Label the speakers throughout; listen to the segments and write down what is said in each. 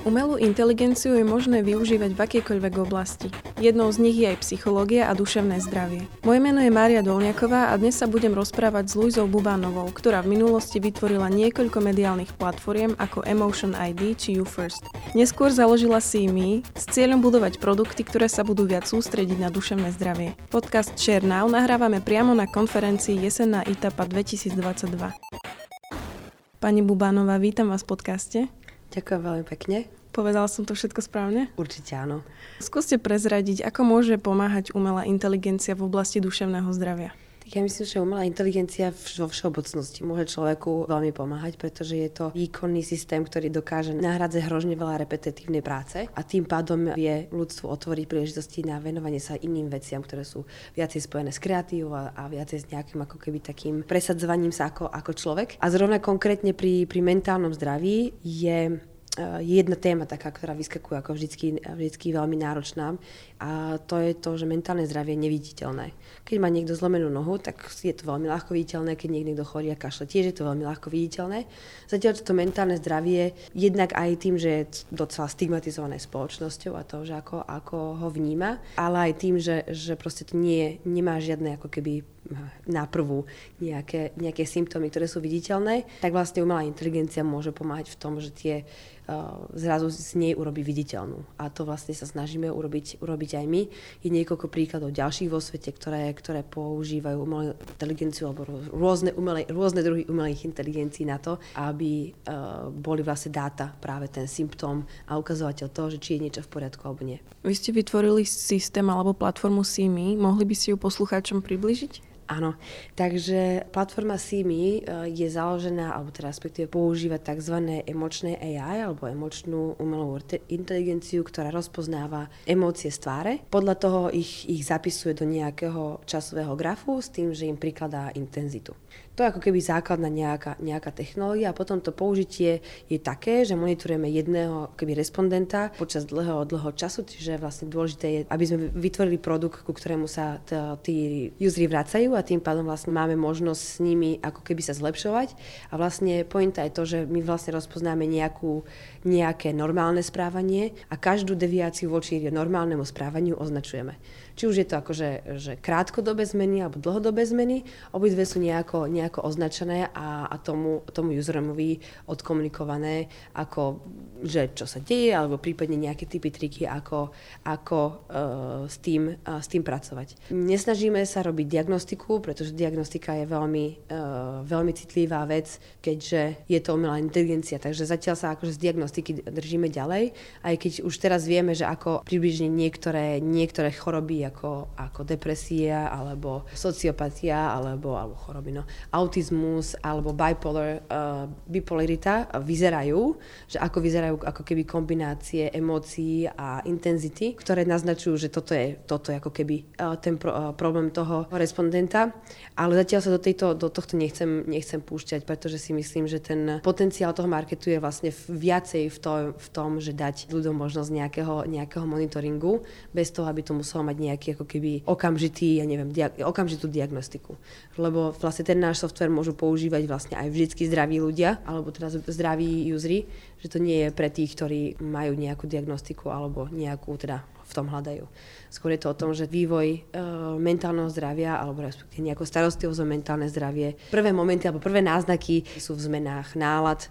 Speaker 1: Umelú inteligenciu je možné využívať v akejkoľvek oblasti. Jednou z nich je aj psychológia a duševné zdravie. Moje meno je Mária Dolňaková a dnes sa budem rozprávať s Luizou Bubánovou, ktorá v minulosti vytvorila niekoľko mediálnych platformiem ako Emotion ID či YouFirst. Neskôr založila CME s cieľom budovať produkty, ktoré sa budú viac sústrediť na duševné zdravie. Podcast Share Now nahrávame priamo na konferencii Jesenná ITAPA 2022. Pani Bubánová, vítam vás v podcaste.
Speaker 2: Ďakujem veľmi pekne.
Speaker 1: Povedala som to všetko správne?
Speaker 2: Určite áno.
Speaker 1: Skúste prezradiť, ako môže pomáhať umelá inteligencia v oblasti duševného zdravia.
Speaker 2: Ja myslím, že umelá inteligencia vo všeobecnosti môže človeku veľmi pomáhať, pretože je to výkonný systém, ktorý dokáže nahradzať hrožne veľa repetitívnej práce a tým pádom vie ľudstvu otvoriť príležitosti na venovanie sa iným veciam, ktoré sú viacej spojené s kreatívou a, a viacej s nejakým ako keby takým presadzovaním sa ako, ako človek. A zrovna konkrétne pri, pri mentálnom zdraví je Eh, jedna téma taká, ktorá vyskakuje ako vždycky, vždycky veľmi náročná a to je to, že mentálne zdravie je neviditeľné. Keď má niekto zlomenú nohu, tak je to veľmi ľahko viditeľné, keď niekto chorí a kašle, tiež je to veľmi ľahko viditeľné. Zatiaľ to mentálne zdravie, jednak aj tým, že je docela stigmatizované spoločnosťou a to, že ako, ako ho vníma, ale aj tým, že, že proste to nie, nemá žiadne ako keby na prvú nejaké, nejaké symptómy, ktoré sú viditeľné, tak vlastne umelá inteligencia môže pomáhať v tom, že tie zrazu z nej urobí viditeľnú. A to vlastne sa snažíme urobiť, urobiť aj my. Je niekoľko príkladov ďalších vo svete, ktoré, ktoré používajú umelú inteligenciu alebo rôzne, umelé, rôzne druhy umelých inteligencií na to, aby uh, boli vlastne dáta práve ten symptóm a ukazovateľ toho, že či je niečo v poriadku alebo nie.
Speaker 1: Vy ste vytvorili systém alebo platformu SIMI. Mohli by si ju poslucháčom približiť?
Speaker 2: Áno, takže platforma SIMI e, je založená, alebo teda respektíve používa tzv. emočné AI, alebo emočnú umelú inteligenciu, ktorá rozpoznáva emócie z tváre. Podľa toho ich, ich zapisuje do nejakého časového grafu s tým, že im prikladá intenzitu. To je ako keby základná nejaká, nejaká technológia a potom to použitie je také, že monitorujeme jedného keby respondenta počas dlhého, dlhého času, čiže vlastne dôležité je, aby sme vytvorili produkt, ku ktorému sa tí usery vracajú a tým pádom vlastne máme možnosť s nimi ako keby sa zlepšovať a vlastne pointa je to, že my vlastne rozpoznáme nejakú, nejaké normálne správanie a každú deviáciu voči normálnemu správaniu označujeme. Či už je to akože že krátkodobé zmeny alebo dlhodobé zmeny, obidve sú nejako, nejako označené a, a tomu, tomu useromovi odkomunikované, ako že čo sa deje, alebo prípadne nejaké typy triky, ako, ako uh, s, tým, uh, s tým pracovať. Nesnažíme sa robiť diagnostiku, pretože diagnostika je veľmi, uh, veľmi citlivá vec, keďže je to umelá inteligencia, takže zatiaľ sa akože z diagnostiky držíme ďalej, aj keď už teraz vieme, že ako približne niektoré, niektoré choroby, ako, ako depresia, alebo sociopatia, alebo, alebo choroby, no, autizmus, alebo bipolar, uh, bipolarita vyzerajú, že ako vyzerajú ako keby kombinácie emócií a intenzity, ktoré naznačujú, že toto je, toto je ako keby uh, ten pro, uh, problém toho respondenta. Ale zatiaľ sa do, tejto, do tohto nechcem, nechcem púšťať, pretože si myslím, že ten potenciál toho marketu je vlastne viacej v, to, v tom, že dať ľuďom možnosť nejakého, nejakého monitoringu, bez toho, aby to muselo mať nejaký ako keby okamžitý, ja neviem, dia- okamžitú diagnostiku. Lebo vlastne ten náš software môžu používať vlastne aj vždycky zdraví ľudia, alebo teda zdraví usery, že to nie je pre tých, ktorí majú nejakú diagnostiku alebo nejakú teda v tom hľadajú. Skôr je to o tom, že vývoj e, mentálneho zdravia alebo respektíve nejakú starostlivosť o mentálne zdravie, prvé momenty alebo prvé náznaky sú v zmenách nálad, e,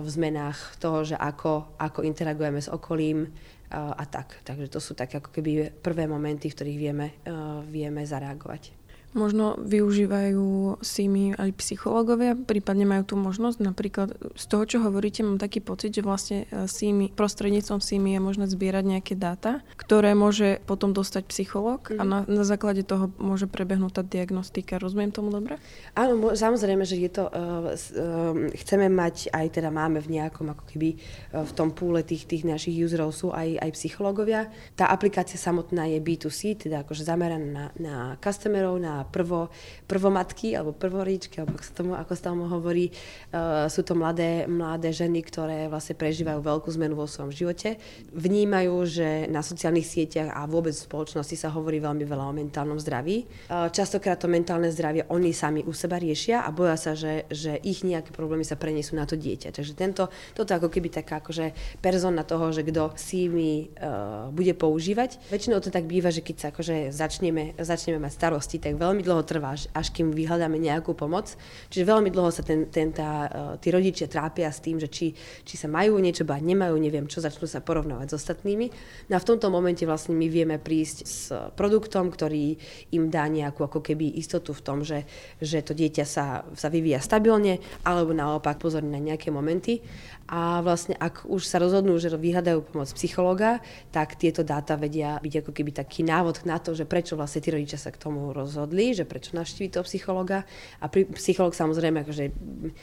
Speaker 2: v zmenách toho, že ako, ako interagujeme s okolím, a tak. Takže to sú také ako keby prvé momenty, v ktorých vieme, uh, vieme zareagovať.
Speaker 1: Možno využívajú SIMI aj psychológovia, prípadne majú tú možnosť. Napríklad z toho, čo hovoríte, mám taký pocit, že vlastne e, SIMI, prostredníctvom SIMI je možné zbierať nejaké dáta, ktoré môže potom dostať psychológ mm. a mhm. na, na základe toho môže prebehnúť tá diagnostika. Rozumiem tomu dobre?
Speaker 2: Áno, samozrejme, že je to, uh, uh, chceme mať, aj teda máme v nejakom ako keby uh, v tom púle tých, tých našich userov sú aj, aj psychológovia. Tá aplikácia samotná je B2C, teda akože zameraná na, na customerov, na a prvo, prvomatky alebo prvoričky, alebo sa tomu, ako sa tomu hovorí, uh, sú to mladé, mladé ženy, ktoré vlastne prežívajú veľkú zmenu vo svojom živote. Vnímajú, že na sociálnych sieťach a vôbec v spoločnosti sa hovorí veľmi veľa o mentálnom zdraví. Uh, častokrát to mentálne zdravie oni sami u seba riešia a boja sa, že, že ich nejaké problémy sa prenesú na to dieťa. Takže tento, toto ako keby taká akože persona toho, že kto si mi uh, bude používať. Väčšinou to tak býva, že keď sa akože začneme, začneme mať starosti, tak veľmi dlho trvá, až kým vyhľadáme nejakú pomoc. Čiže veľmi dlho sa ten, ten, tá, uh, tí rodičia trápia s tým, že či, či sa majú niečo bať, nemajú, neviem čo, začnú sa porovnávať s ostatnými. No a v tomto momente vlastne my vieme prísť s produktom, ktorý im dá nejakú ako keby istotu v tom, že, že to dieťa sa, sa vyvíja stabilne, alebo naopak pozorne na nejaké momenty a vlastne ak už sa rozhodnú, že vyhľadajú pomoc psychológa, tak tieto dáta vedia byť ako keby taký návod na to, že prečo vlastne tí rodičia sa k tomu rozhodli, že prečo navštíviť toho psychologa. A pri, psychológ samozrejme akože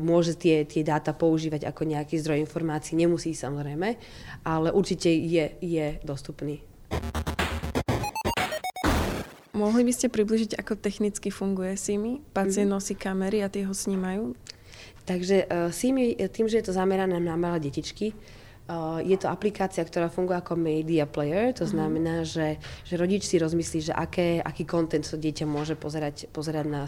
Speaker 2: môže tie, tie dáta používať ako nejaký zdroj informácií, nemusí samozrejme, ale určite je, je dostupný.
Speaker 1: Mohli by ste približiť, ako technicky funguje SIMI? Pacient mm-hmm. nosí kamery a tie ho snímajú?
Speaker 2: Takže uh, SIMI, tým, že je to zamerané na malé detičky, je to aplikácia, ktorá funguje ako media player, to mhm. znamená, mm. že, že rodič si rozmyslí, že aké, aký content to dieťa môže pozerať, pozerať na,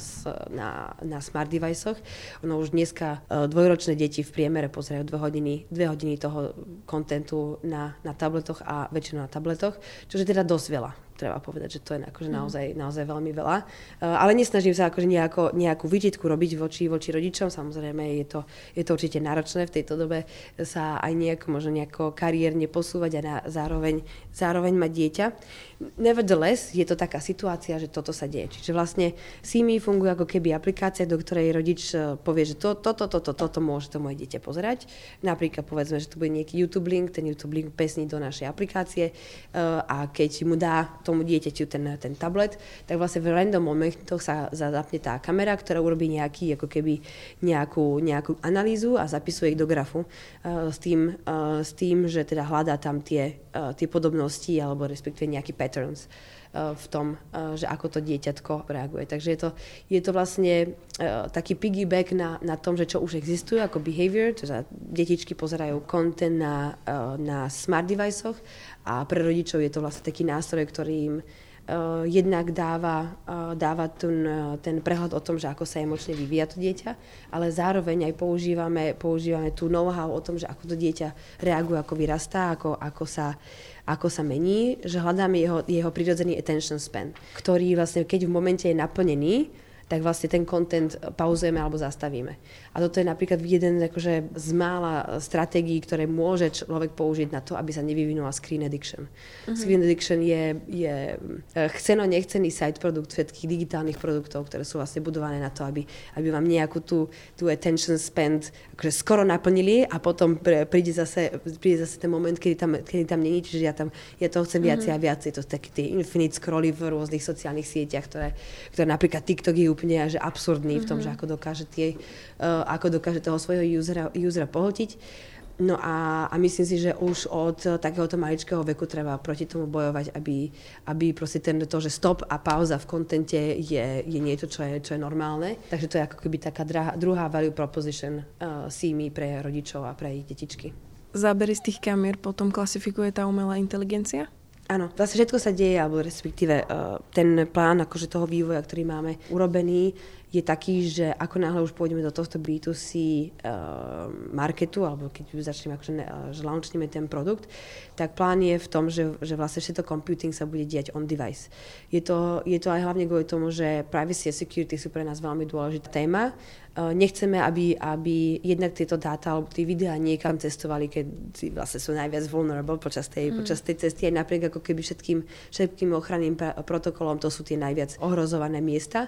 Speaker 2: na, na smart device Ono už dneska uh, dvojročné deti v priemere pozerajú dve hodiny, dve hodiny toho kontentu na, na tabletoch a väčšinou na tabletoch, čo je teda dosť veľa treba povedať, že to je akože mm. naozaj, naozaj veľmi veľa. Uh, ale nesnažím sa akože nejako, nejakú výčitku robiť voči, voči rodičom. Samozrejme, je to, je to určite náročné v tejto dobe sa aj nejako, možno nejako kariérne posúvať a na, zároveň, zároveň mať dieťa. Nevertheless, je to taká situácia, že toto sa deje. Čiže vlastne SIMI funguje ako keby aplikácia, do ktorej rodič e, povie, že toto, toto, toto, toto môže to moje dieťa pozerať. Napríklad povedzme, že to bude nejaký YouTube link, ten YouTube link pesní do našej aplikácie e, a keď mu dá tomu dieťaťu ten, ten tablet, tak vlastne v random momentoch sa zapne tá kamera, ktorá urobí nejaký, ako keby nejakú, nejakú analýzu a zapisuje ich do grafu uh, s, tým, s tým, že teda hľadá tam tie, tie podobnosti alebo respektíve nejaký patterns v tom, že ako to dieťatko reaguje. Takže je to, je to vlastne taký piggyback na, na tom, že čo už existuje ako behavior, teda detičky pozerajú content na, na smart device a pre rodičov je to vlastne taký nástroj, ktorý im jednak dáva, uh, dáva ten, uh, ten prehľad o tom, že ako sa emočne vyvíja to dieťa, ale zároveň aj používame, používame tú know-how o tom, že ako to dieťa reaguje, ako vyrastá, ako, ako, sa, ako sa mení, že hľadáme jeho, jeho prirodzený attention span, ktorý vlastne keď v momente je naplnený, tak vlastne ten content pauzujeme alebo zastavíme. A toto je napríklad jeden akože z mála stratégií, ktoré môže človek použiť na to, aby sa nevyvinula screen addiction. Uh-huh. Screen addiction je, je e, chceno nechcený side produkt všetkých digitálnych produktov, ktoré sú vlastne budované na to, aby, aby vám nejakú tú, tú attention spend akože skoro naplnili a potom príde zase, príde zase ten moment, kedy tam, kedy tam není, čiže ja, tam, ja toho chcem viacej uh-huh. a viacej. To sú také tie infinite scrolly v rôznych sociálnych sieťach, ktoré, ktoré napríklad TikTok je úplne že absurdný mm-hmm. v tom, že mhm. ako dokáže, tie, uh, ako dokáže toho svojho usera, usera pohltiť. No a, a myslím si, že už od takéhoto maličkého veku treba proti tomu bojovať, aby, aby proste ten, to, že stop a pauza v kontente je, je niečo, čo je, čo je normálne. Takže to je ako keby taká druhá, druhá value proposition uh, sími pre rodičov a pre ich detičky.
Speaker 1: Zábery z tých kamier potom klasifikuje tá umelá inteligencia?
Speaker 2: Áno, vlastne všetko sa deje, alebo respektíve uh, ten plán akože toho vývoja, ktorý máme urobený, je taký, že ako náhle už pôjdeme do tohto B2C uh, eh, marketu, alebo keď začneme, akože, uh, že launchneme ten produkt, tak plán je v tom, že, že vlastne všetko computing sa bude diať on device. Je to, je to aj hlavne kvôli tomu, že privacy a security sú pre nás veľmi dôležitá téma nechceme, aby, aby jednak tieto dáta alebo tie videá niekam cestovali, keď vlastne sú najviac vulnerable počas tej, mm. počas tej cesty, aj napriek ako keby všetkým, všetkým ochranným protokolom, to sú tie najviac ohrozované miesta.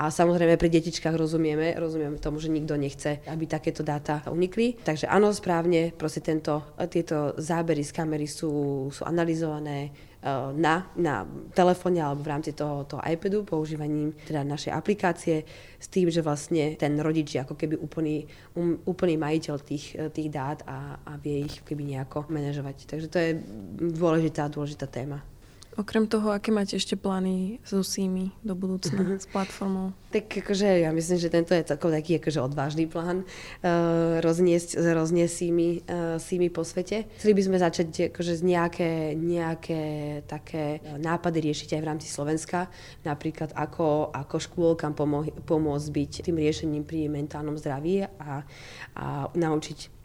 Speaker 2: A samozrejme pri detičkách rozumieme, rozumieme tomu, že nikto nechce, aby takéto dáta unikli. Takže áno, správne, proste tento, tieto zábery z kamery sú, sú analyzované, Eh, na, na telefóne alebo v rámci toho, toho iPadu používaním teda našej aplikácie s tým, že vlastne ten rodič je ako keby úplný, um, úplný majiteľ tých, eh, tých dát a, a vie ich keby nejako manažovať. Takže to je dôležitá, dôležitá téma.
Speaker 1: Okrem toho, aké máte ešte plány so SIMI do budúcna s platformou?
Speaker 2: Tak akože ja myslím, že tento je celkom taký akože odvážny plán uh, rozniesť, rozniesť SIMI, uh, SIMI po svete. Chceli by sme začať akože z nejaké, nejaké také nápady riešiť aj v rámci Slovenska. Napríklad ako, ako škôlkam pomôcť byť tým riešením pri mentálnom zdraví a, a naučiť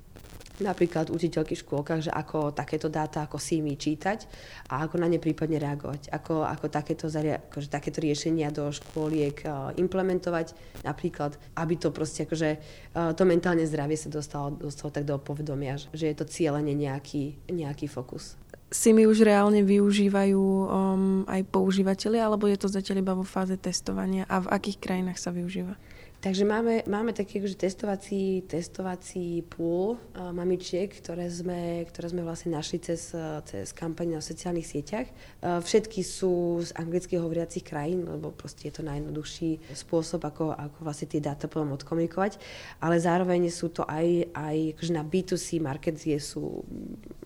Speaker 2: napríklad učiteľky v škôlkach, že ako takéto dáta, ako si mi čítať a ako na ne prípadne reagovať, ako, ako takéto, akože takéto riešenia do škôliek uh, implementovať, napríklad, aby to proste akože uh, to mentálne zdravie sa dostalo, dostalo tak do povedomia, že je to cieľene nejaký, nejaký fokus.
Speaker 1: Si mi už reálne využívajú um, aj používateľi, alebo je to zatiaľ iba vo fáze testovania a v akých krajinách sa využíva?
Speaker 2: Takže máme, máme taký akože testovací, testovací pool uh, mamičiek, ktoré sme, ktoré sme vlastne našli cez, cez kampaň na sociálnych sieťach. Uh, všetky sú z anglicky hovoriacich krajín, lebo proste je to najjednoduchší spôsob, ako, ako vlastne tie dáta potom odkomunikovať. Ale zároveň sú to aj, aj akože na B2C market, kde sú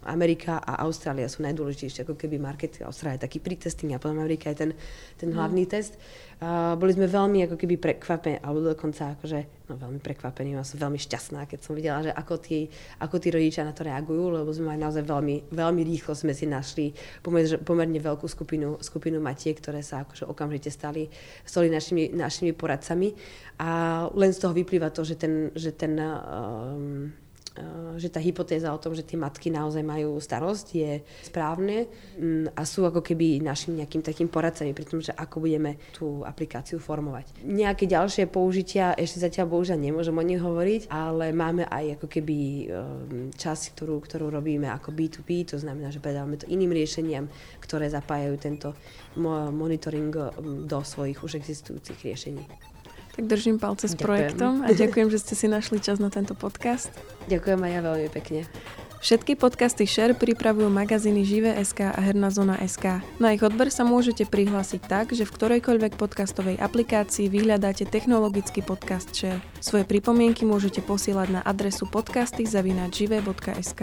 Speaker 2: Amerika a Austrália sú najdôležitejšie, ako keby market. Austrália je taký pretesting a potom Amerika je ten, ten hlavný mm. test. Uh, boli sme veľmi ako keby prekvapení, alebo dokonca akože, no veľmi prekvapení, ja som veľmi šťastná, keď som videla, že ako tí, ako tí rodičia na to reagujú, lebo sme mali naozaj veľmi, veľmi rýchlo sme si našli pomerne, pomerne veľkú skupinu, skupinu matiek, ktoré sa akože okamžite stali, stali našimi, našimi poradcami. A len z toho vyplýva to, že ten, že ten um, že tá hypotéza o tom, že tie matky naozaj majú starosť, je správne mm, a sú ako keby našim nejakým takým poradcami pri tom, že ako budeme tú aplikáciu formovať. Nejaké ďalšie použitia, ešte zatiaľ bohužiaľ nemôžem o nich hovoriť, ale máme aj ako keby eh, časť, ktorú, ktorú robíme ako B2B, to znamená, že predávame to iným riešeniam, ktoré zapájajú tento monitoring eh, do svojich už existujúcich riešení.
Speaker 1: Tak držím palce s ďakujem. projektom a ďakujem, že ste si našli čas na tento podcast.
Speaker 2: Ďakujem aj ja veľmi pekne.
Speaker 1: Všetky podcasty Share pripravujú magazíny Žive.sk a Herná zóna.sk. Na ich odber sa môžete prihlásiť tak, že v ktorejkoľvek podcastovej aplikácii vyhľadáte technologický podcast Share. Svoje pripomienky môžete posielať na adresu podcasty.žive.sk.